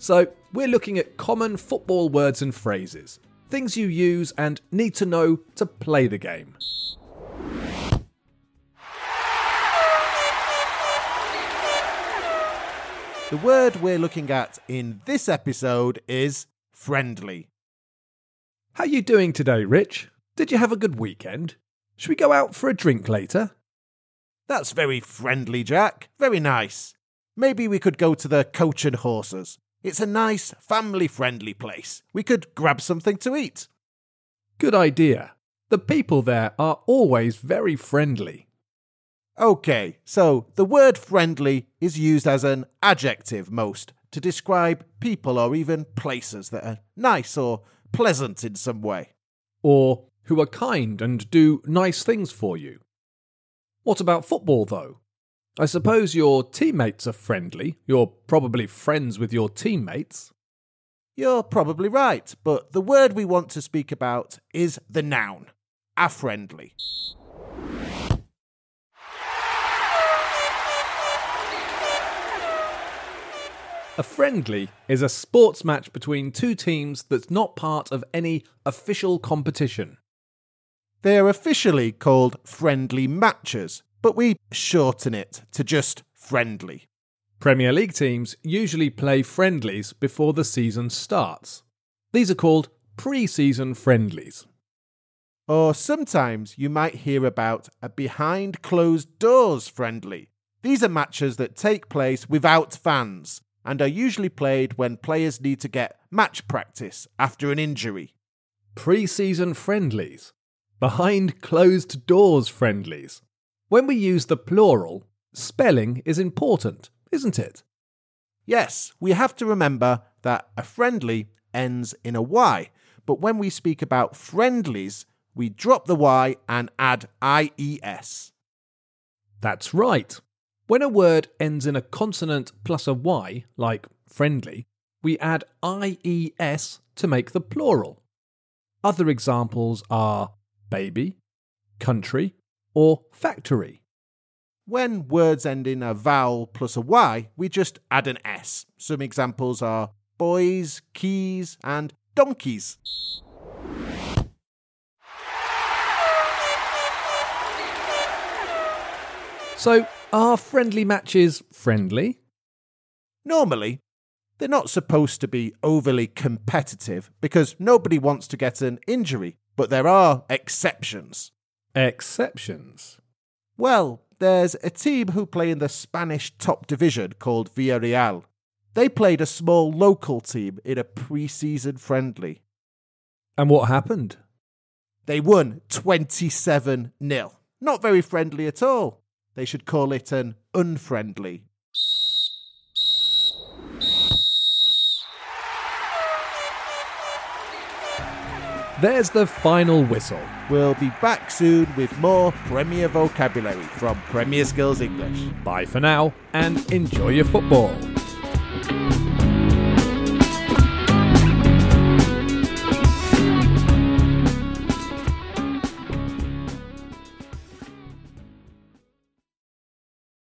So, we're looking at common football words and phrases, things you use and need to know to play the game. The word we're looking at in this episode is friendly. How are you doing today, Rich? Did you have a good weekend? Should we go out for a drink later? That's very friendly, Jack. Very nice. Maybe we could go to the Coach and Horses. It's a nice, family friendly place. We could grab something to eat. Good idea. The people there are always very friendly. Okay, so the word friendly is used as an adjective most to describe people or even places that are nice or pleasant in some way. Or who are kind and do nice things for you. What about football, though? I suppose your teammates are friendly. You're probably friends with your teammates. You're probably right, but the word we want to speak about is the noun, a friendly. A friendly is a sports match between two teams that's not part of any official competition. They are officially called friendly matches, but we shorten it to just friendly. Premier League teams usually play friendlies before the season starts. These are called pre season friendlies. Or sometimes you might hear about a behind closed doors friendly. These are matches that take place without fans and are usually played when players need to get match practice after an injury. Pre season friendlies. Behind closed doors friendlies. When we use the plural, spelling is important, isn't it? Yes, we have to remember that a friendly ends in a Y, but when we speak about friendlies, we drop the Y and add IES. That's right. When a word ends in a consonant plus a Y, like friendly, we add IES to make the plural. Other examples are baby, country, or factory. When words end in a vowel plus a Y, we just add an S. Some examples are boys, keys, and donkeys. So, are friendly matches friendly? Normally, they're not supposed to be overly competitive because nobody wants to get an injury, but there are exceptions. Exceptions? Well, there's a team who play in the Spanish top division called Villarreal. They played a small local team in a pre season friendly. And what happened? They won 27 0. Not very friendly at all. They should call it an unfriendly. There's the final whistle. We'll be back soon with more Premier vocabulary from Premier Skills English. Bye for now and enjoy your football.